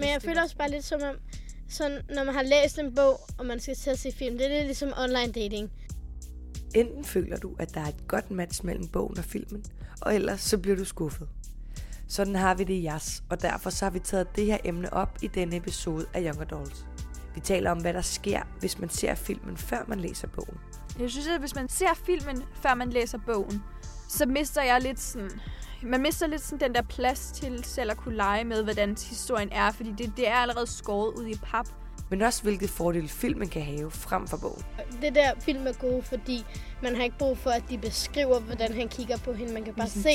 Men jeg føler også bare lidt som om, sådan, når man har læst en bog, og man skal til at se film, det er lidt ligesom online dating. Enten føler du, at der er et godt match mellem bogen og filmen, og ellers så bliver du skuffet. Sådan har vi det i JAS, og derfor så har vi taget det her emne op i denne episode af Young Adults. Vi taler om, hvad der sker, hvis man ser filmen, før man læser bogen. Jeg synes, at hvis man ser filmen, før man læser bogen, så mister jeg lidt sådan... Man mister lidt sådan den der plads til selv at kunne lege med, hvordan historien er, fordi det, det er allerede skåret ud i pap. Men også hvilket fordel filmen kan have frem for bogen. Det der film er gode, fordi man har ikke brug for, at de beskriver, hvordan han kigger på hende. Man kan bare se.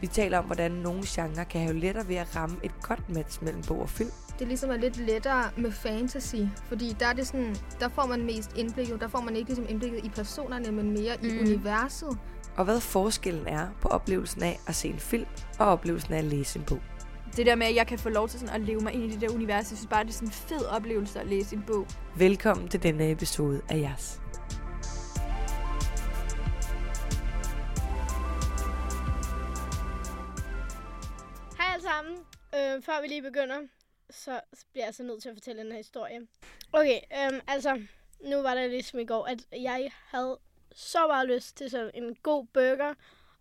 Vi taler om, hvordan nogle genrer kan have lettere ved at ramme et godt match mellem bog og film. Det ligesom er lidt lettere med fantasy, fordi der er det sådan, der får man mest indblik, der får man ikke ligesom indblikket i personerne, men mere mm. i universet. Og hvad forskellen er på oplevelsen af at se en film og oplevelsen af at læse en bog. Det der med, at jeg kan få lov til sådan at leve mig ind i det der univers, jeg synes bare, det er sådan en fed oplevelse at læse en bog. Velkommen til denne episode af JAS. Hej alle sammen. Øh, før vi lige begynder, så bliver jeg så nødt til at fortælle den her historie. Okay, øh, altså, nu var det ligesom i går, at jeg havde så meget lyst til sådan en god burger,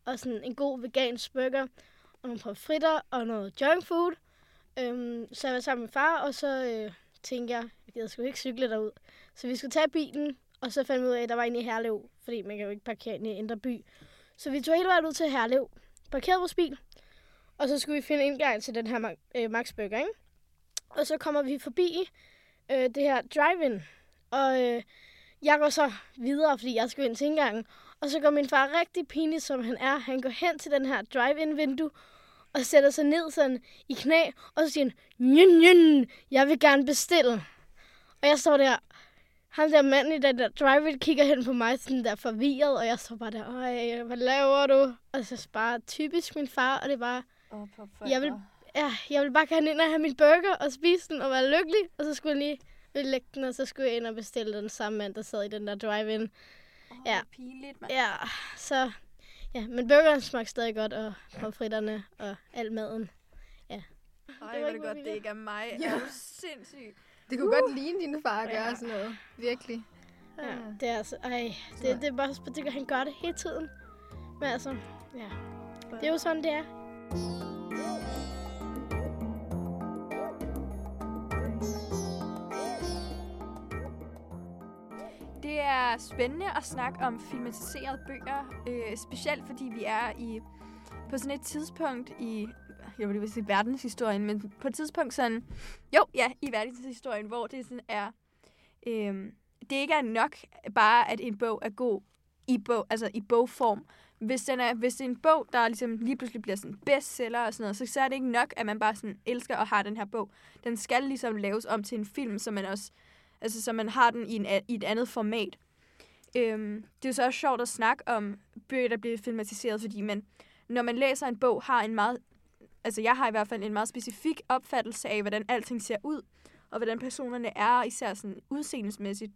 og sådan en god vegansk burger, og nogle pomfritter og noget junk food. Øhm, så jeg var sammen med far, og så øh, tænkte jeg, jeg gider sgu ikke cykle derud. Så vi skulle tage bilen, og så fandt vi ud af, at der var en i Herlev, fordi man kan jo ikke parkere ind i Indre By. Så vi tog hele vejen ud til Herlev, parkerede vores bil, og så skulle vi finde indgang til den her øh, Max Burger, ikke? Og så kommer vi forbi øh, det her drive-in, og øh, jeg går så videre, fordi jeg skal ind til indgangen. Og så går min far rigtig pinlig, som han er. Han går hen til den her drive-in-vindue, og sætter sig ned sådan i knæ, og så siger han, njøn, njøn, jeg vil gerne bestille. Og jeg står der, ham der mand i den der drive kigger hen på mig sådan der forvirret, og jeg står bare der, øj, hvad laver du? Og så bare typisk min far, og det er bare, oh, jeg vil, ja, jeg vil bare gerne ind og have min burger og spise den og være lykkelig, og så skulle jeg lige ville lægge den, og så skulle jeg ind og bestille den samme mand, der sad i den der drive-in. Oh, ja. pinligt, mand. Ja, så... Ja, men burgeren smagte stadig godt, og pomfritterne og al maden. Ja. Ej, hvor er det godt, det ikke er mig. Ja. Er du sindssygt? Det kunne uh. godt ligne din far at gøre ja. sådan noget. Virkelig. Ja, det er altså... Ej, det, det er bare... Det, han gør det hele tiden. Men altså, ja. Det er jo sådan, det er. Er spændende at snakke om filmatiserede bøger, øh, specielt fordi vi er i på sådan et tidspunkt i jeg vil sige verdenshistorien, men på et tidspunkt sådan, jo, ja, i verdenshistorien, hvor det sådan er, øh, det ikke er nok bare, at en bog er god i bog, altså i bogform. Hvis, den er, hvis det er en bog, der ligesom lige pludselig bliver sådan bestseller og sådan noget, så, så er det ikke nok, at man bare sådan elsker at have den her bog. Den skal ligesom laves om til en film, så man også Altså, så man har den i, en, i et andet format. Øhm, det er jo så også sjovt at snakke om bøger, der bliver filmatiseret, fordi man, når man læser en bog, har en meget... Altså, jeg har i hvert fald en meget specifik opfattelse af, hvordan alting ser ud, og hvordan personerne er, især sådan udseendemæssigt.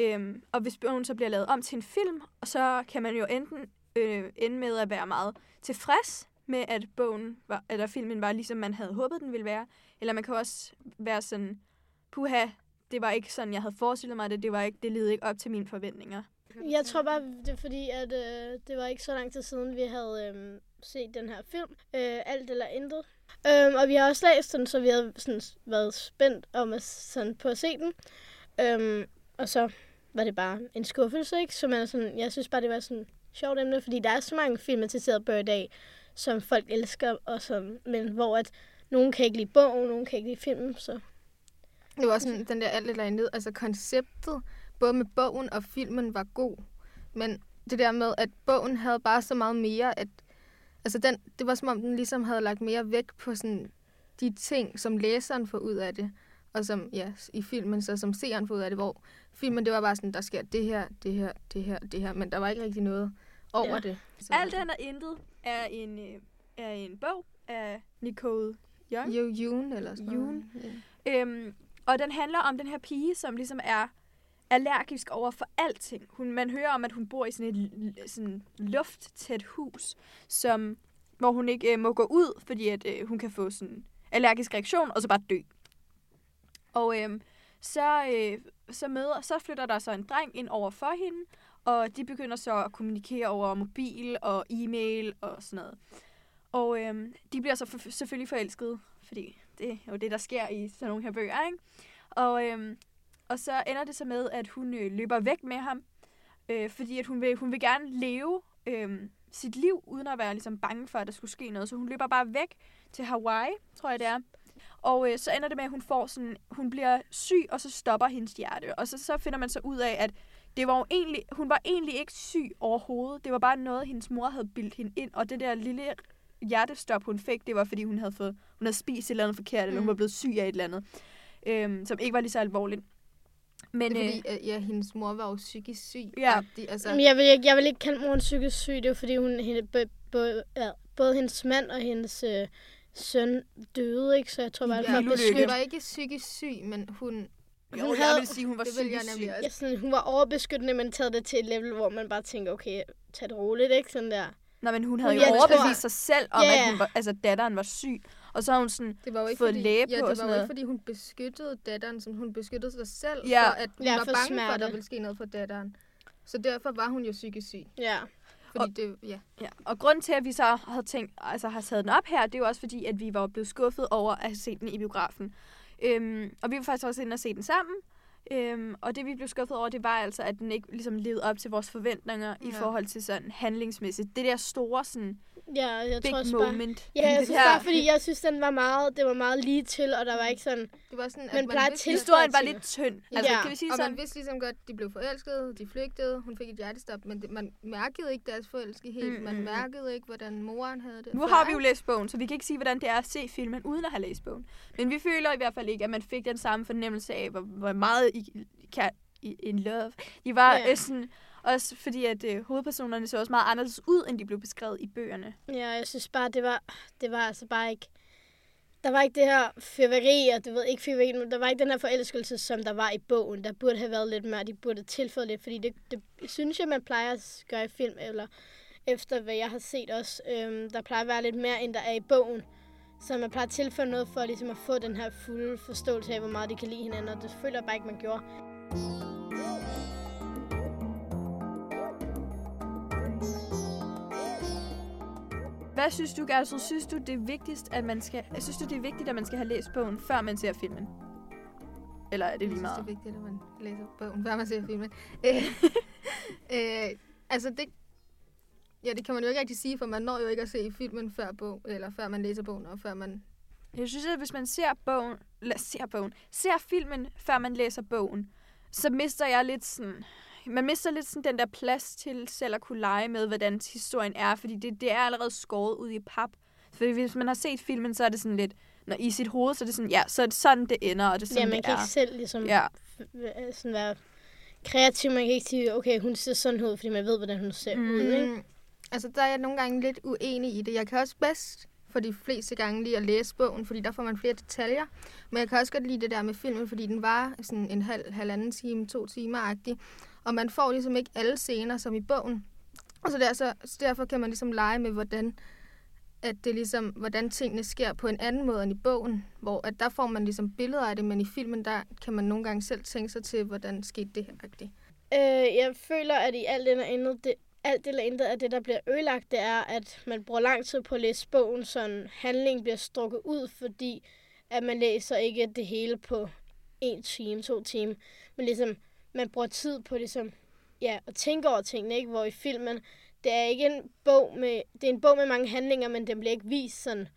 Øhm, og hvis bogen så bliver lavet om til en film, så kan man jo enten øh, ende med at være meget tilfreds med, at bogen var, eller filmen var ligesom man havde håbet, den ville være. Eller man kan også være sådan, puha, det var ikke sådan, jeg havde forestillet mig det. Det, var ikke, det levede ikke op til mine forventninger. Jeg tror bare, det er fordi, at øh, det var ikke så lang tid siden, vi havde øh, set den her film. Øh, Alt eller intet. Øh, og vi har også læst den, så vi havde sådan, været spændt om at, sådan, på at se den. Øh, og så var det bare en skuffelse, ikke? Så man sådan, jeg synes bare, det var sådan sjovt emne, fordi der er så mange filmatiserede bøger i dag, som folk elsker, og som, men hvor at nogen kan ikke lide bogen, nogen kan ikke lide filmen, så det var sådan, den der alt eller andet, altså konceptet, både med bogen og filmen, var god. Men det der med, at bogen havde bare så meget mere, at altså den, det var som om, den ligesom havde lagt mere vægt på sådan de ting, som læseren får ud af det, og som, ja, i filmen, så som seeren får ud af det, hvor filmen, det var bare sådan, der sker det her, det her, det her, det her, men der var ikke rigtig noget over ja. det. Så Alt andet intet er en, øh, er en bog af Nicole Young. Jo, Yoon, eller sådan Yoon. Ja. Øhm, og den handler om den her pige, som ligesom er allergisk over for alting. Hun, man hører om, at hun bor i sådan et sådan lufttæt hus, som, hvor hun ikke øh, må gå ud, fordi at, øh, hun kan få sådan allergisk reaktion, og så bare dø. Og øh, så, øh, så, møder, så flytter der så en dreng ind over for hende, og de begynder så at kommunikere over mobil og e-mail og sådan noget. Og øh, de bliver så for, selvfølgelig forelskede, fordi det er jo det, der sker i sådan nogle her bøger, ikke? Og, øh, og så ender det så med, at hun øh, løber væk med ham, øh, fordi at hun vil, hun vil gerne leve øh, sit liv, uden at være ligesom bange for, at der skulle ske noget. Så hun løber bare væk til Hawaii, tror jeg det er. Og øh, så ender det med, at hun får sådan, hun bliver syg, og så stopper hendes hjerte. Og så, så finder man så ud af, at det var jo egentlig, hun var egentlig ikke syg overhovedet. Det var bare noget, hendes mor havde bildt hende ind. Og det der lille hjertestop, hun fik, det var, fordi hun havde, fået, hun havde spist et eller andet forkert, mm. eller hun var blevet syg af et eller andet, øhm, som ikke var lige så alvorligt. Men, det er fordi, øh, ja, hendes mor var jo psykisk syg. Ja. Altså. Men jeg vil, ikke, jeg vil ikke kalde moren psykisk syg, det er fordi hun, hende, både, ja, både hendes mand og hendes øh, søn døde, ikke? Så jeg tror bare, ja, at hun var ikke psykisk syg, men hun... Jo, hun havde, jeg vil sige, hun var det psykisk syg. Ja, sådan, hun var overbeskyttende, men taget det til et level, hvor man bare tænker, okay, tag det roligt, ikke? Sådan der. Nå, men hun havde jo overbevist tror... sig selv om, yeah. at hun var, altså, datteren var syg. Og så har hun sådan det var jo ikke fået fordi, læge ja, på det og sådan var noget. jo ikke, fordi hun beskyttede datteren, som hun beskyttede sig selv, ja. for at hun ja, var bange smerte. for, at der ville ske noget for datteren. Så derfor var hun jo psykisk syg. Ja. Fordi og, det, ja. ja. Og grund til, at vi så havde tænkt, altså har taget den op her, det er jo også fordi, at vi var blevet skuffet over at se den i biografen. Øhm, og vi var faktisk også inde og se den sammen. Øhm, og det vi blev skuffet over, det var altså, at den ikke ligesom levede op til vores forventninger ja. i forhold til sådan handlingsmæssigt. Det der store sådan Ja, jeg big tror også moment. Bare, ja, jeg synes bare, fordi jeg synes, den var meget, det var meget lige til, og der var ikke sådan... Det var sådan, at man, man til Historien var lidt tynd. Altså, ja. kan vi sige og sådan? man vidste ligesom godt, de blev forelskede, de flygtede, hun fik et hjertestop, men det, man mærkede ikke deres forelskede helt. Mm, man mærkede ikke, hvordan moren havde det. Nu har vi jo læst bogen, så vi kan ikke sige, hvordan det er at se filmen, uden at have læst bogen. Men vi føler i hvert fald ikke, at man fik den samme fornemmelse af, hvor, hvor meget i, kan, i, in love. De var yeah. øh, sådan også fordi, at øh, hovedpersonerne så også meget anderledes ud, end de blev beskrevet i bøgerne. Ja, jeg synes bare, det var, det var altså bare ikke... Der var ikke det her fyrværkeri, og du ved ikke fyrværkeri, men der var ikke den her forelskelse, som der var i bogen. Der burde have været lidt mere, de burde tilføje lidt, fordi det, det synes jeg, man plejer at gøre i film, eller efter hvad jeg har set også. Øhm, der plejer at være lidt mere, end der er i bogen. Så man plejer at tilføje noget for ligesom at få den her fulde forståelse af, hvor meget de kan lide hinanden, og det føler jeg bare ikke, man gjorde. Hvad synes du, Gertrud? Synes du, det er vigtigst, at man skal... Synes du, det er vigtigt, at man skal have læst bogen, før man ser filmen? Eller er det lige meget? Jeg synes, det er vigtigt, at man læser bogen, før man ser filmen. øh, altså, det, ja, det kan man jo ikke rigtig sige, for man når jo ikke at se filmen før, bog, eller før man læser bogen, og før man... Jeg synes, at hvis man ser bogen, eller ser bogen, ser filmen, før man læser bogen, så mister jeg lidt sådan man mister lidt sådan den der plads til selv at kunne lege med, hvordan historien er, fordi det, det er allerede skåret ud i pap. For hvis man har set filmen, så er det sådan lidt, når i sit hoved, så er det sådan, ja, så er det sådan, det ender, og det er sådan, Ja, man det kan er. ikke selv ligesom ja. sådan være kreativ. Man kan ikke sige, okay, hun ser sådan ud, fordi man ved, hvordan hun ser mm. ud, ikke? Altså, der er jeg nogle gange lidt uenig i det. Jeg kan også bedst for de fleste gange lige at læse bogen, fordi der får man flere detaljer. Men jeg kan også godt lide det der med filmen, fordi den var sådan en halv, halvanden time, to timer-agtig. Og man får ligesom ikke alle scener som i bogen. Og så, der, så, så derfor kan man ligesom lege med, hvordan at det ligesom, hvordan tingene sker på en anden måde end i bogen, hvor at der får man ligesom billeder af det, men i filmen, der kan man nogle gange selv tænke sig til, hvordan skete det her. Øh, jeg føler, at i alt eller andet, det, alt eller intet af det, der bliver ødelagt, det er, at man bruger lang tid på at læse bogen, så handling bliver strukket ud, fordi at man læser ikke det hele på en time, to timer, men ligesom man bruger tid på ligesom, ja, at tænke over tingene, ikke? Hvor i filmen, det er ikke en bog med, det er en bog med mange handlinger, men den bliver ikke vist sådan,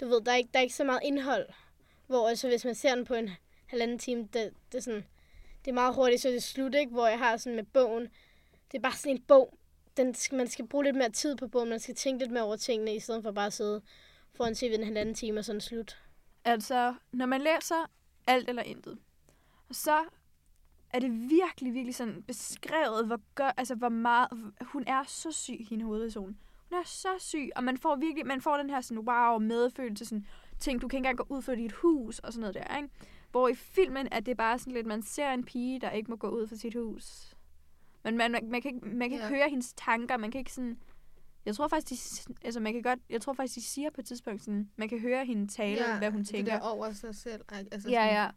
du ved, der er ikke, der er ikke så meget indhold. Hvor altså, hvis man ser den på en halvanden time, det, det er sådan, det er meget hurtigt, så det er slut, ikke? Hvor jeg har sådan med bogen, det er bare sådan en bog, den, man skal bruge lidt mere tid på bogen, man skal tænke lidt mere over tingene, i stedet for bare at sidde foran tv en halvanden time og sådan slut. Altså, når man læser alt eller intet, så er det virkelig, virkelig sådan beskrevet, hvor, gør, altså, hvor meget... Hun er så syg, hende hovedpersonen. Hun er så syg, og man får virkelig man får den her sådan, wow, medfølelse, sådan, ting, du kan ikke engang gå ud for dit hus, og sådan noget der, ikke? Hvor i filmen er det bare sådan lidt, man ser en pige, der ikke må gå ud for sit hus. Men man, man, man kan ikke, man kan ikke ja. høre hendes tanker, man kan ikke sådan... Jeg tror faktisk, de, altså man kan godt, jeg tror faktisk, de siger på et tidspunkt sådan, man kan høre hende tale, ja, hvad hun tænker. det der over sig selv. Altså ja, ja.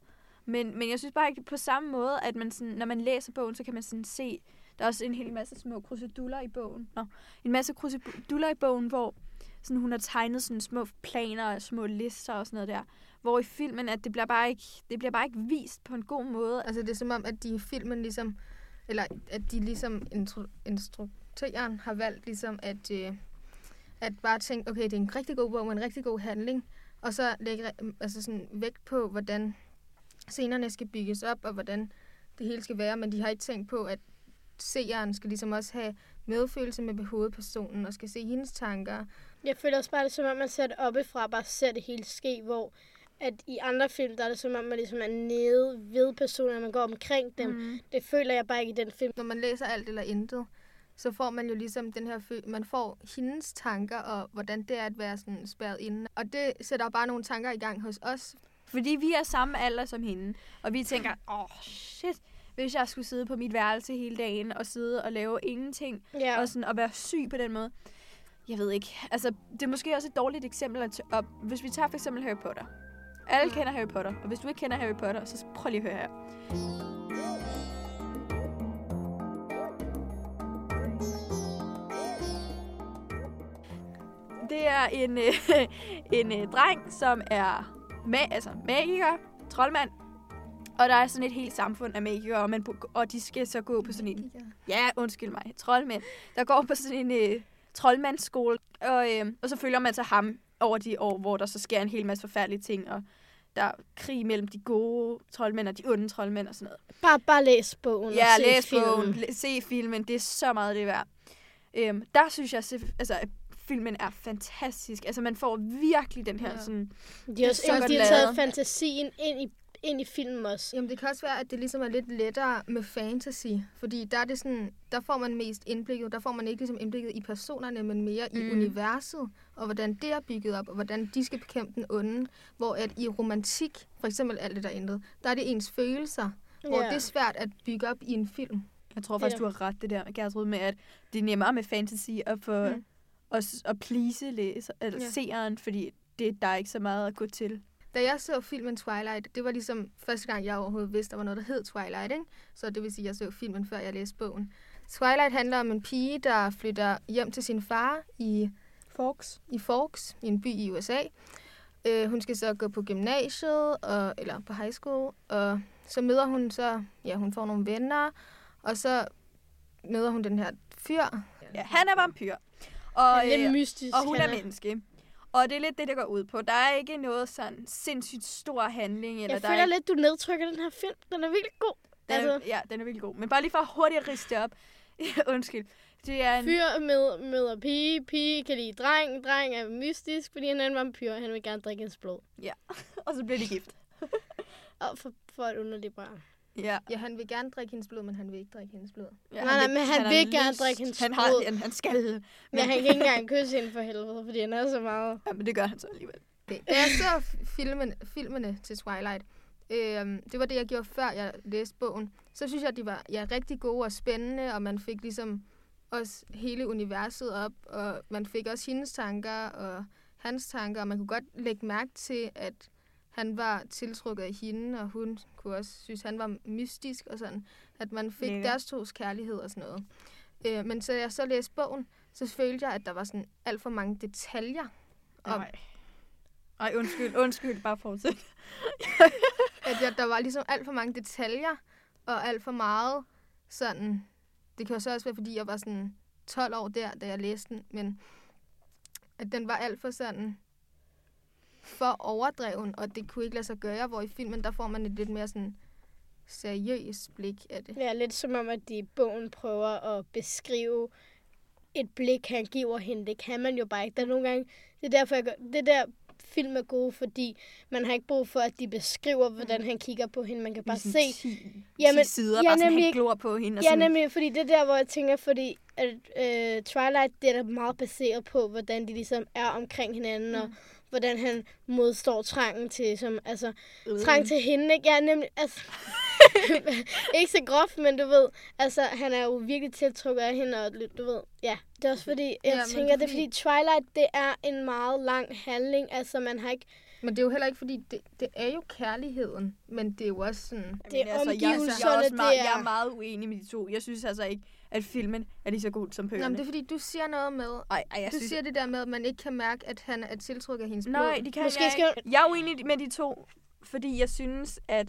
Men, men jeg synes bare ikke på samme måde, at man sådan, når man læser bogen, så kan man sådan se, der er også en hel masse små kruseduller i bogen. Nå, en masse kruseduller i bogen, hvor sådan, hun har tegnet sådan små planer og små lister og sådan noget der. Hvor i filmen, at det bliver bare ikke, det bliver bare ikke vist på en god måde. Altså, det er som om, at de i filmen ligesom... Eller at de ligesom intro, instruktøren har valgt ligesom at... Øh, at bare tænke, okay, det er en rigtig god bog med en rigtig god handling. Og så lægge mm, altså sådan vægt på, hvordan scenerne skal bygges op, og hvordan det hele skal være. Men de har ikke tænkt på, at seeren skal ligesom også have medfølelse med hovedpersonen, og skal se hendes tanker. Jeg føler også bare, det er som om, man ser det oppefra, bare ser det hele ske, hvor at i andre film, der er det som om, man ligesom er nede ved personerne, man går omkring dem. Mm. Det føler jeg bare ikke i den film. Når man læser alt eller intet, så får man jo ligesom den her føl- man får hendes tanker, og hvordan det er at være sådan spærret inde. Og det sætter bare nogle tanker i gang hos os. Fordi vi er samme alder som hende, og vi tænker, åh oh, shit, hvis jeg skulle sidde på mit værelse hele dagen og sidde og lave ingenting, Ja, og, sådan, og være syg på den måde. Jeg ved ikke. Altså, det er måske også et dårligt eksempel. At op. Hvis vi tager for eksempel Harry Potter. Alle kender Harry Potter, og hvis du ikke kender Harry Potter, så prøv lige at høre her. Det er en, øh, en øh, dreng, som er ma- altså magiker, troldmand, og der er sådan et helt samfund af magikere, og, man, og de skal så gå på sådan en Ja, undskyld mig. Troldmænd. Der går på sådan en øh, troldmandsskole, og, øh, og så følger man så ham over de år, hvor der så sker en hel masse forfærdelige ting, og der er krig mellem de gode troldmænd og de onde troldmænd og sådan noget. bare, bare læs bogen Ja, og se læs filmen. bogen, læ- se filmen, det er så meget det værd. Øhm, der synes jeg, altså, at filmen er fantastisk. Altså, man får virkelig den her Ja. sådan... De har, også, så de har taget fantasien ind i, ind i filmen også. Jamen, det kan også være, at det ligesom er lidt lettere med fantasy, fordi der er det sådan, der får man mest indblikket, der får man ikke ligesom indblikket i personerne, men mere i Mm. universet, og hvordan det er bygget op, og hvordan de skal bekæmpe den onde, hvor at i romantik, for eksempel alt det der ændret, der er det ens følelser, hvor Ja. det er svært at bygge op i en film. Jeg tror faktisk, du har ret det der, Gertrud, med at det er nemmere med fantasy at få... Mm. At, at please læser, eller ja. seeren, fordi det, der er ikke så meget at gå til. Da jeg så filmen Twilight, det var ligesom første gang, jeg overhovedet vidste, der var noget, der hed Twilight, ikke? Så det vil sige, at jeg så filmen, før jeg læste bogen. Twilight handler om en pige, der flytter hjem til sin far i Forks. i Forks, i en by i USA. Øh, hun skal så gå på gymnasiet, og, eller på high school, og så møder hun så, ja, hun får nogle venner, og så møder hun den her fyr. Ja, han er vampyr. Og, Han er øh, mystisk. og hun han er menneske. Og det er lidt det, der går ud på. Der er ikke noget sådan sindssygt stor handling. Eller Jeg der føler er lidt, du nedtrykker den her film. Den er virkelig god. den er, altså- Ja, den er virkelig god. Men bare lige for hurtigt at riste op. Undskyld. Det er en, Fyr med, møder pige, pige kan lide dreng, dreng er mystisk, fordi han er en vampyr, han vil gerne drikke hendes blod. og så bliver de gift. Og for, for et underligt barn. Ja. Ja, han vil gerne drikke hendes blod, men han vil ikke drikke hendes blod. ja Nej, nej, men han har vil gerne drikke hendes han blod. Har, han, han skal. Men han kan ikke engang kysse hende for helvede, fordi han er så meget... Ja, men det gør han så alligevel. Da jeg så filmen, filmene til Twilight, øh, det var det, jeg gjorde før jeg læste bogen, så synes jeg, at de var ja, rigtig gode og spændende, og man fik ligesom også hele universet op, og man fik også hendes tanker og hans tanker, og man kunne godt lægge mærke til, at han var tiltrukket af hende, og hun kunne også synes, han var mystisk og sådan, at man fik Lækkert. deres tos kærlighed og sådan noget. Øh, men så jeg så læste bogen, så følte jeg, at der var sådan alt for mange detaljer om, Nej. Ej, undskyld, undskyld, bare fortsæt. at jeg, der var ligesom alt for mange detaljer, og alt for meget sådan... Det kan jo så også være, fordi jeg var sådan 12 år der, da jeg læste den, men at den var alt for sådan for overdreven, og det kunne ikke lade sig gøre, hvor i filmen, der får man et lidt mere sådan seriøst blik af det. Ja, lidt som om, at de i bogen prøver at beskrive et blik, han giver hende. Det kan man jo bare ikke. Der er nogle gange... Det er derfor, jeg gør, det der film er gode, fordi man har ikke brug for, at de beskriver, hvordan han kigger på hende. Man kan bare se... 10, 10 Jamen, sider, ja, bare sådan, nemlig glor på hende. Og Ja, sådan, nemlig, fordi det er der, hvor jeg tænker, fordi at, øh, Twilight, det er da meget baseret på, hvordan de ligesom er omkring hinanden, og hvordan han modstår trangen til, som, altså, Øh. trang til hende, ikke? Ja, nemlig, altså, ikke så groft, men du ved, altså, han er jo virkelig tiltrukket af hende, og du ved, ja. Det er også fordi, jeg Ja, tænker, det er fordi- Twilight, det er en meget lang handling, altså, man har ikke, Men det er jo heller ikke, fordi det, det er jo kærligheden, men det er jo også sådan... Det er jeg, jeg, jeg, omgivelserne, er også meget, det er- jeg er meget uenig med de to. Jeg synes altså ikke, at filmen er lige så god som Nå, bøgerne. men det er fordi, du siger noget med... Ej, ej, jeg du synes, siger det der med, at man ikke kan mærke, at han er tiltrukket af hendes Nej, blod. det kan Måske jeg skal- ikke. Jeg er uenig med de to, fordi jeg synes, at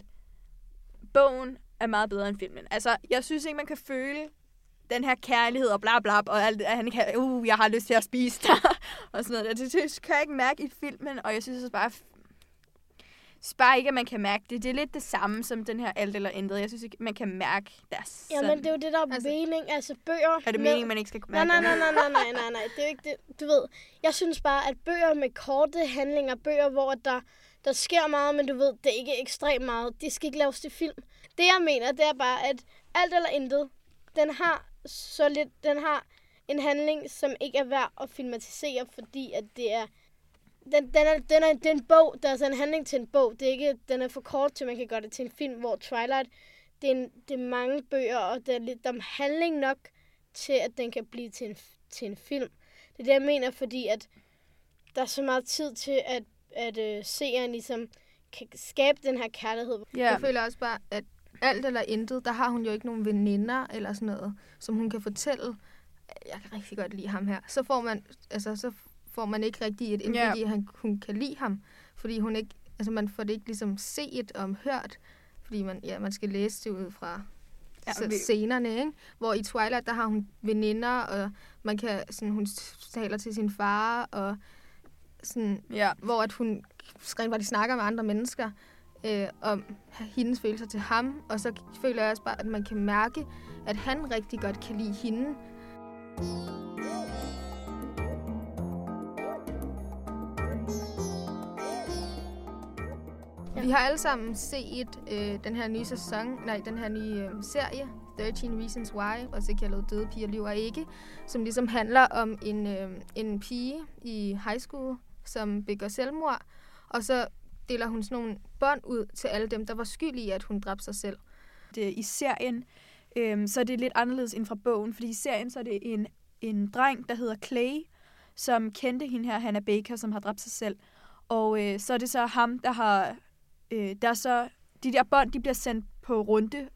bogen er meget bedre end filmen. Altså, jeg synes ikke, man kan føle den her kærlighed og bla bla, og alt det, at han kan, uh, jeg har lyst til at spise dig, og sådan noget. Det, det kan jeg ikke mærke i filmen, og jeg synes også bare, synes bare ikke, at man kan mærke det. Det er lidt det samme som den her alt eller intet. Jeg synes ikke, man kan mærke deres Ja, men det er jo det, der er Altså- mening. Altså bøger... Er det med- meningen, man ikke skal kunne mærke nej, nej, nej, nej, nej, nej, nej. Det er ikke det. Du ved, jeg synes bare, at bøger med korte handlinger, bøger, hvor der, der sker meget, men du ved, det er ikke ekstremt meget, det skal ikke laves til film. Det, jeg mener, det er bare, at alt eller intet, den har så lidt, den har en handling, som ikke er værd at filmatisere, fordi at det er den, den, er, den, er, det er en bog, der er altså en handling til en bog. Det er ikke, den er for kort til, man kan gøre det til en film, hvor Twilight, det er, en, det er mange bøger, og der er lidt om handling nok til, at den kan blive til en, til en film. Det er det, jeg mener, fordi at der er så meget tid til, at, at øh, seeren ligesom kan skabe den her kærlighed. Ja. Jeg føler også bare, at alt eller intet, der har hun jo ikke nogen veninder eller sådan noget, som hun kan fortælle, jeg kan rigtig godt lide ham her. Så får man, altså, så får man ikke rigtig et indblik Ja. i, at han, hun kan lide ham. Fordi hun ikke, altså man får det ikke ligesom set og hørt, fordi man, ja, man skal læse det ud fra ja, vi- scenerne, ikke? Hvor i Twilight, der har hun veninder, og man kan, sådan, hun taler til sin far, og sådan, Ja. hvor at hun rent faktisk snakker med andre mennesker øh, om hendes følelser til ham, og så føler jeg også bare, at man kan mærke, at han rigtig godt kan lide hende. Vi har alle sammen set øh, den her nye sæson, nej, den her nye øh, serie, 13 Reasons Why, også kaldet Døde piger lever ikke, som ligesom handler om en, øh, en pige i high school, som begår selvmord, og så deler hun sådan nogle bånd ud til alle dem, der var skyldige i, at hun dræbte sig selv. det, i serien, øh, så er det lidt anderledes end fra bogen, fordi i serien så er det en, en dreng, der hedder Clay, som kendte hende her, Hannah Baker, som har dræbt sig selv. Og øh, så er det så ham, der har... Øh, der er så, de der bånd, de bliver sendt på runde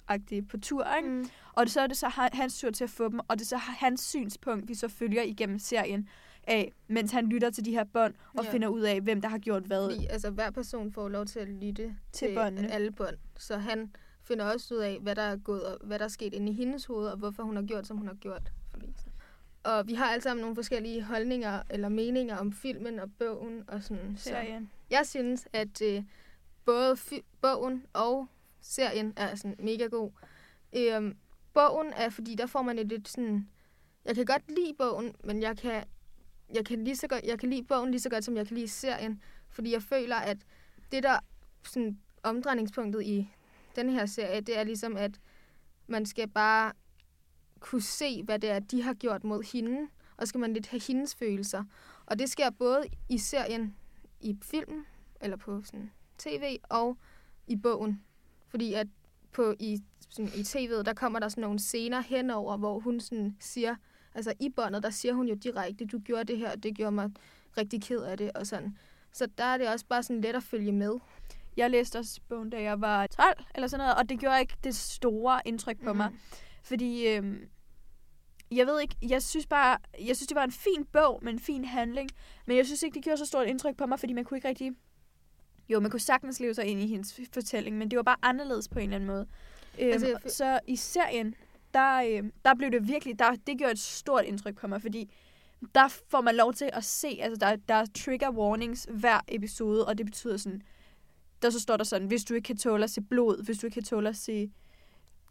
på tur, ikke? Mm. Og så er det så ha- hans tur til at få dem, og det er så hans synspunkt, vi så følger igennem serien af, mens han lytter til de her bånd og Ja. finder ud af, hvem der har gjort hvad. Fordi altså, hver person får lov til at lytte Til til, båndene. alle bånd. Så han finder også ud af, hvad der er gået, og hvad der er sket inde i hendes hoved, og hvorfor hun har gjort, som hun har gjort. Fordi, og vi har alle sammen nogle forskellige holdninger eller meninger om filmen og bogen og sådan. Så serien. jeg synes, at øh, både fi- bogen og serien er sådan mega god. Øhm, bogen er, fordi der får man et lidt sådan... Jeg kan godt lide bogen, men jeg kan, jeg kan, lige så godt, jeg kan lide bogen lige så godt, som jeg kan lide serien. Fordi jeg føler, at det der sådan, omdrejningspunktet i den her serie, det er ligesom, at man skal bare kunne se, hvad det er, de har gjort mod hende, og skal man lidt have hendes følelser. Og det sker både i serien, i filmen, eller på sådan tv, og i bogen. Fordi at på, i, sådan, i tv'et, der kommer der sådan nogle scener henover, hvor hun sådan siger, altså i båndet, der siger hun jo direkte, du gjorde det her, og det gjorde mig rigtig ked af det, og sådan. Så der er det også bare sådan let at følge med. Jeg læste også bogen, da jeg var 12, eller sådan noget, og det gjorde ikke det store indtryk på mm. mig. Fordi, øhm, jeg ved ikke, jeg synes bare, jeg synes, det var en fin bog med en fin handling, men jeg synes ikke, det gjorde så stort indtryk på mig, fordi man kunne ikke rigtig... Jo, man kunne sagtens leve sig ind i hendes fortælling, men det var bare anderledes på en eller anden måde. Øhm, Altså, så i serien, der, øhm, der blev det virkelig, der, det gjorde et stort indtryk på mig, fordi der får man lov til at se, altså der, der er trigger warnings hver episode, og det betyder sådan, der så står der sådan, hvis du ikke kan tåle at se blod, hvis du ikke kan tåle at se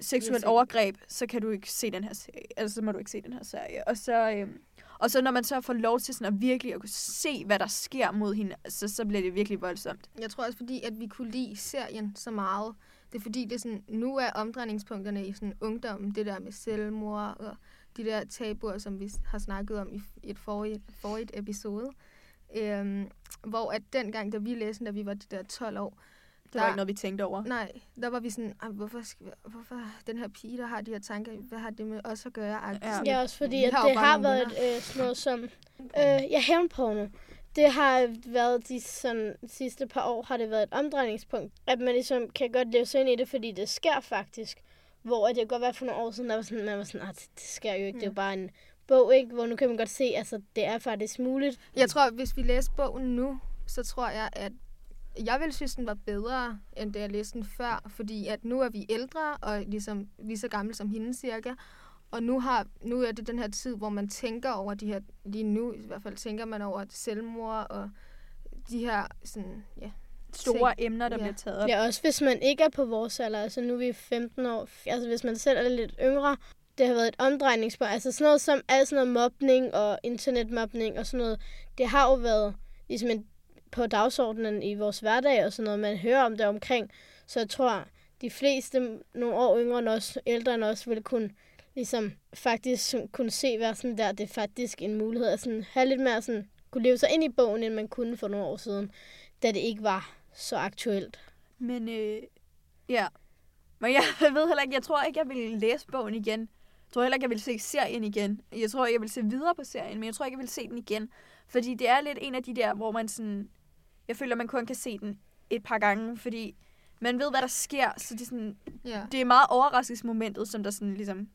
seksuelt se- overgreb, så kan du ikke se den her serie. Altså, så må du ikke se den her serie. Og så, øhm, og så når man så får lov til sådan at virkelig at kunne se, hvad der sker mod hende, så, så bliver det virkelig voldsomt. Jeg tror også, fordi at vi kunne lide serien så meget. Det er fordi, det er sådan, nu er omdrejningspunkterne i sådan ungdommen, det der med selvmord og de der tabuer, som vi har snakket om i, et forrige, episode. Øhm, hvor at dengang, da vi læste, da vi var de der 12 år, det var Der- ikke noget, vi tænkte over. nej, der var vi sådan, "Ej, hvorfor, skal vi, hvorfor den her pige, der har de her tanker, hvad har det med os at gøre? Ja. Ja. Også fordi, at det har været et, øh, sådan noget som, øh, ja, hævnporno. det har været de sådan, sidste par år, har det været et omdrejningspunkt, at man ligesom kan godt leve sig ind i det, fordi det sker faktisk. Hvor at det kan godt være for nogle år siden, der var sådan, man var sådan, det, det sker jo ikke, det er jo bare en bog, ikke? Hvor nu kan man godt se, altså det er faktisk muligt. Jeg tror, hvis vi læser bogen nu, så tror jeg, at jeg vil synes, den var bedre, end da jeg læste den før, fordi at nu er vi ældre, og ligesom lige så gamle som hende cirka, og nu, har, nu er det den her tid, hvor man tænker over de her, lige nu i hvert fald tænker man over selvmord og de her sådan, ja, Store ting. emner, der Ja. bliver taget op. Ja, også hvis man ikke er på vores alder, altså nu er vi 15 år, altså hvis man selv er lidt yngre, det har været et omdrejningspunkt, altså sådan noget som alt sådan noget mobning og internetmobning og sådan noget, det har jo været ligesom en, på dagsordenen i vores hverdag og sådan noget, man hører om det omkring, så jeg tror, de fleste nogle år yngre end os, ældre end os, vil kunne ligesom faktisk kunne se, hvad sådan der, det er faktisk en mulighed at sådan have lidt mere sådan, kunne leve sig ind i bogen, end man kunne for nogle år siden, da det ikke var så aktuelt. Men øh, ja. Men jeg ved heller ikke, jeg tror ikke, jeg vil læse bogen igen. Jeg tror heller ikke, jeg vil se serien igen. Jeg tror, ikke, jeg vil se videre på serien, men jeg tror ikke, jeg vil se den igen. Fordi det er lidt en af de der, hvor man sådan... Jeg føler, man kun kan se den et par gange, fordi man ved, hvad der sker, så det er, sådan, ja. det er meget overraskelsesmomentet, som der sådan ligesom...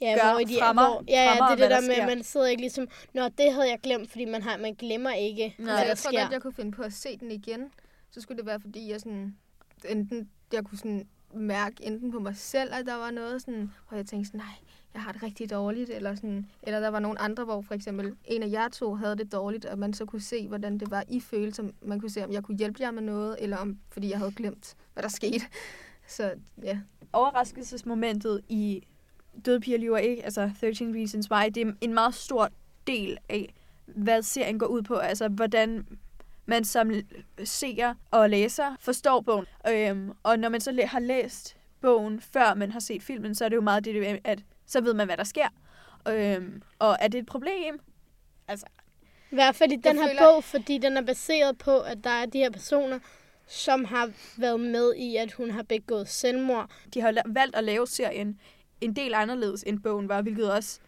Ja, gør hvor de, fremmer- hvor, ja, ja, fremmer, det er det der der med, sker. at man sidder ikke ligesom, Nå, det havde jeg glemt, fordi man, har, man glemmer ikke, Nej, hvad Altså, der jeg tror sker. godt, jeg kunne finde på at se den igen. Så skulle det være, fordi jeg sådan, enten, jeg kunne sådan mærke enten på mig selv, at der var noget sådan, hvor jeg tænkte sådan, nej, jeg har det rigtig dårligt, eller, sådan, eller der var nogle andre, hvor for eksempel en af jer to havde det dårligt, og man så kunne se, hvordan det var i følelse, Man kunne se, om jeg kunne hjælpe jer med noget, eller om, fordi jeg havde glemt, hvad der skete. Så ja, Overraskelsesmomentet i Døde piger lyver ikke, altså 13 Reasons Why, det er en meget stor del af, hvad serien går ud på. Altså, hvordan man som seer og læser forstår bogen. Øhm, og når man så læ- har læst bogen, før man har set filmen, så er det jo meget det at så ved man, hvad der sker. Øhm, og er det et problem? Altså, I hvert fald i den her føler- bog, fordi den er baseret på, at der er de her personer, som har været med i, at hun har begået selvmord. de har valgt at lave serien en del anderledes end bogen var, hvilket også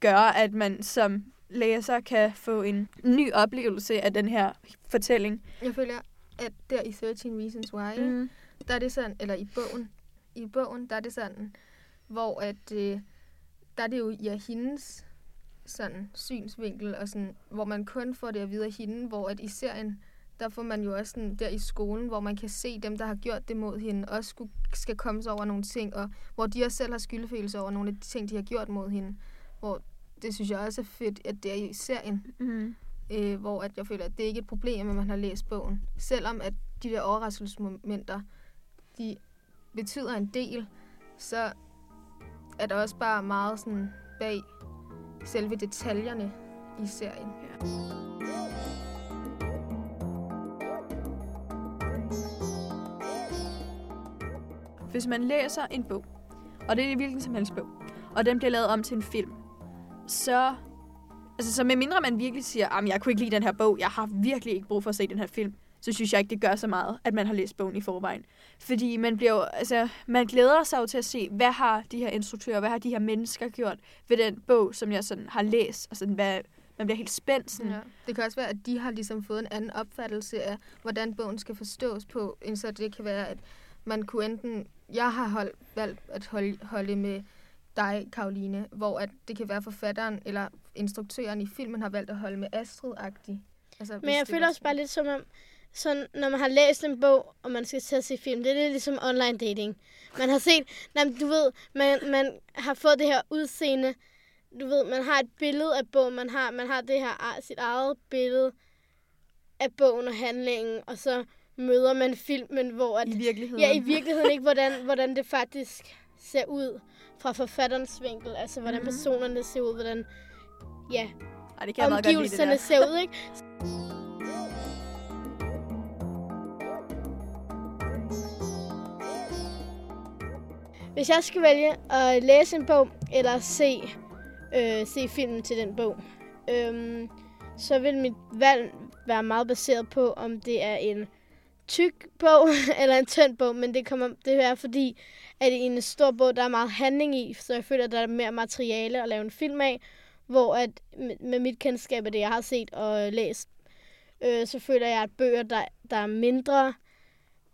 gør, at man som læser kan få en ny oplevelse af den her fortælling. jeg føler, at der i 13 Reasons Why. Mm. der er det sådan, eller i bogen, i bogen, der er det sådan, hvor at, øh, der er det jo i hendes sådan synsvinkel, og sådan, hvor man kun får det at vide af hende, hvor at i serien, der får man jo også sådan, der i skolen, hvor man kan se dem, der har gjort det mod hende, også skulle, skal komme sig over nogle ting, og hvor de også selv har skyldfølelse over nogle af de ting, de har gjort mod hende. Hvor det synes jeg også er fedt, at det er i serien, Mm. øh, hvor at jeg føler, at det ikke er et problem, at man har læst bogen. Selvom at de der overraskelsesmomenter, de betyder en del, så er der også bare meget sådan bag selve detaljerne i serien. Hvis man læser en bog, og det er en hvilken som helst bog, og den bliver lavet om til en film, så... Altså, så med mindre man virkelig siger, at jeg kunne ikke lide den her bog, jeg har virkelig ikke brug for at se den her film, så synes jeg ikke, det gør så meget, at man har læst bogen i forvejen. Fordi man bliver jo, altså, man glæder sig jo til at se, hvad har de her instruktører, hvad har de her mennesker gjort ved den bog, som jeg sådan har læst, og sådan, hvad, man bliver helt spændt. Sådan. Ja. Det kan også være, at de har ligesom fået en anden opfattelse af, hvordan bogen skal forstås på, end så det kan være, at man kunne enten... Jeg har hold, valgt at holde, holde med dig, Karoline, hvor at det kan være forfatteren eller instruktøren i filmen har valgt at holde med Astrid-agtig. Altså, Men jeg føler også bare lidt som om, sådan, når man har læst en bog, og man skal til at se film, det er lidt ligesom online dating. Man har set, nej, du ved, man, man har fået det her udseende, du ved, man har et billede af bogen, man har, man har det her sit eget billede af bogen og handlingen, og så møder man filmen, hvor at, I virkeligheden. ja, i virkeligheden ikke, hvordan, hvordan det faktisk ser ud fra forfatterens vinkel, altså hvordan Mhm. personerne ser ud, hvordan ja, Ej, det kan jeg meget godt lide, det omgivelserne der. ser ud, ikke? Hvis jeg skal vælge at læse en bog, eller se, øh, se filmen til den bog, øh, så vil mit valg være meget baseret på, om det er en tyk bog eller en tynd bog, men det kommer det er fordi, at i en stor bog, der er meget handling i, så jeg føler, at der er mere materiale at lave en film af, Hvor at med, med mit kendskab af det, jeg har set og læst, øh, så føler jeg, at bøger, der, der er mindre,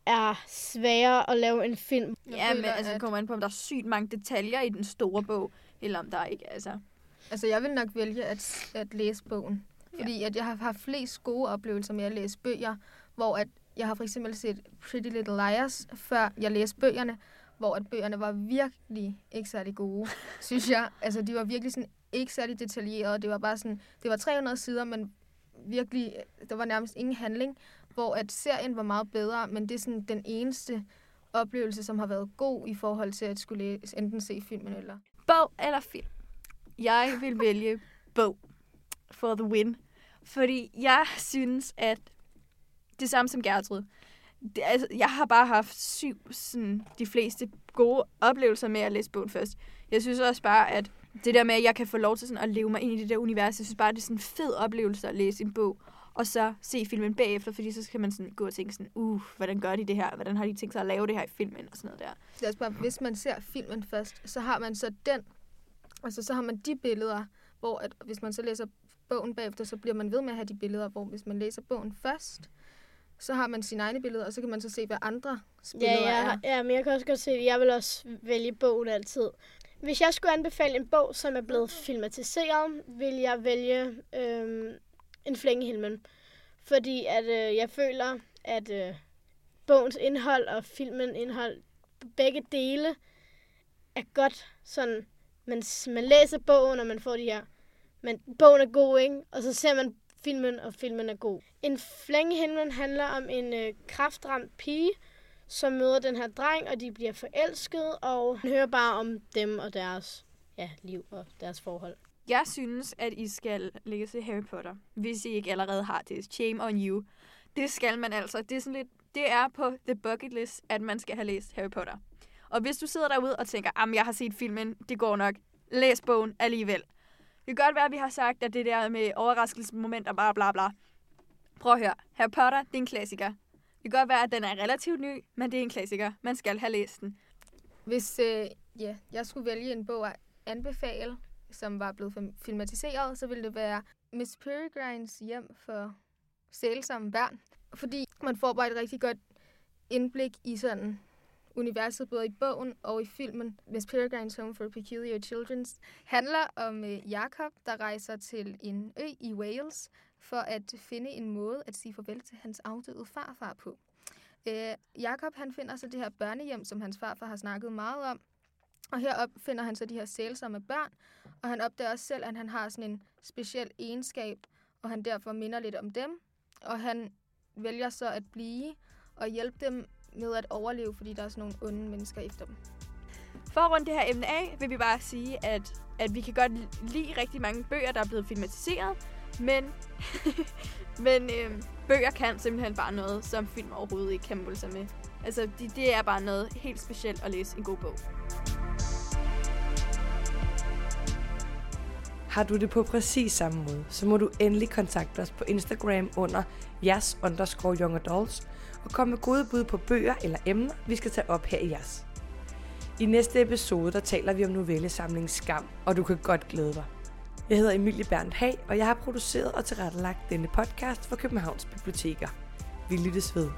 er sværere at lave en film. Jeg Ja, men altså, at- kommer an på, om der er sygt mange detaljer i den store bog, eller om der ikke altså. Altså, jeg vil nok vælge at, at læse bogen. Fordi at jeg har haft flest gode oplevelser med at læse bøger, hvor at jeg har for eksempel set Pretty Little Liars, før jeg læste bøgerne, hvor at bøgerne var virkelig ikke særlig gode, synes jeg. Altså, de var virkelig sådan ikke særlig detaljerede. Det var bare sådan, det var 300 sider, men virkelig, der var nærmest ingen handling, hvor at serien var meget bedre, men det er sådan den eneste oplevelse, som har været god i forhold til at skulle læse, enten se filmen eller Bog eller film? Jeg vil vælge bog for the win. Fordi jeg synes, at det samme som Gertrud. Det, altså, jeg har bare haft syv, sådan, de fleste gode oplevelser med at læse bogen først. Jeg synes også bare, at det der med, at jeg kan få lov til sådan at leve mig ind i det der univers, jeg synes bare, det er sådan en fed oplevelse at læse en bog, og så se filmen bagefter, fordi så skal man sådan gå og tænke sådan, uh, hvordan gør de det her? Hvordan har de tænkt sig at lave det her i filmen? Og sådan noget der. Det er også bare, hvis man ser filmen først, så har man så den, altså så har man de billeder, hvor at, hvis man så læser bogen bagefter, så bliver man ved med at have de billeder, hvor hvis man læser bogen først, så har man sine egne billeder, og så kan man så se, hvad andre billeder Ja, er. ja, ja, men jeg kan også godt se det. Jeg vil også vælge bogen altid. Hvis jeg skulle anbefale en bog, som er blevet filmatiseret, vil jeg vælge øhm, en Flængehilmen. Fordi at øh, jeg føler, at øh, bogens indhold og filmen indhold, begge dele er godt sådan, man, man læser bogen, og man får de her, men bogen er god, ikke? Og så ser man filmen, og filmen er god. En Flængehilmen handler om en øh, kraftramt pige, som møder den her dreng, og de bliver forelsket, og man hører bare om dem og deres ja, liv og deres forhold. Jeg synes, at I skal læse Harry Potter, hvis I ikke allerede har det. Shame on you. Det skal man altså. Det er, sådan lidt, det er på the bucket list, at man skal have læst Harry Potter. Og hvis du sidder derude og tænker, at jeg har set filmen, det går nok, læs bogen alligevel. Det kan godt være, at vi har sagt, at det der med overraskelsesmomenter, bla bla bla. Prøv at høre. Harry Potter, det er en klassiker. Det kan godt være, at den er relativt ny, men det er en klassiker. Man skal have læst den. Hvis øh, ja, jeg skulle vælge en bog at anbefale, som var blevet filmatiseret, så ville det være Miss Peregrines hjem for sælsomme børn. Fordi man får bare et rigtig godt indblik i sådan universet, både i bogen og i filmen. Miss Peregrines Home for Peculiar Children handler om Jacob, Jakob, der rejser til en ø i Wales for at finde en måde at sige farvel til hans afdøde farfar på. Øh, Jakob han finder så det her børnehjem, som hans farfar har snakket meget om. Og herop finder han så de her sælsomme børn, og han opdager også selv, at han har sådan en speciel egenskab, og han derfor minder lidt om dem. Og han vælger så at blive og hjælpe dem med at overleve, fordi der er sådan nogle onde mennesker efter dem. For at runde det her emne af, vil vi bare sige, at, at vi kan godt lide rigtig mange bøger, der er blevet filmatiseret, men, men øh, bøger kan simpelthen bare noget, som film overhovedet ikke kan måle sig med. Altså, det, det er bare noget helt specielt at læse en god bog. Har du det på præcis samme måde, så må du endelig kontakte os på Instagram under jeres underscore young adults og komme med gode bud på bøger eller emner, vi skal tage op her i jeres. I næste episode, der taler vi om novellesamlingen Skam, og du kan godt glæde dig. Jeg hedder Emilie Berndt Hag, og jeg har produceret og tilrettelagt denne podcast for Københavns Biblioteker. Vi lyttes ved.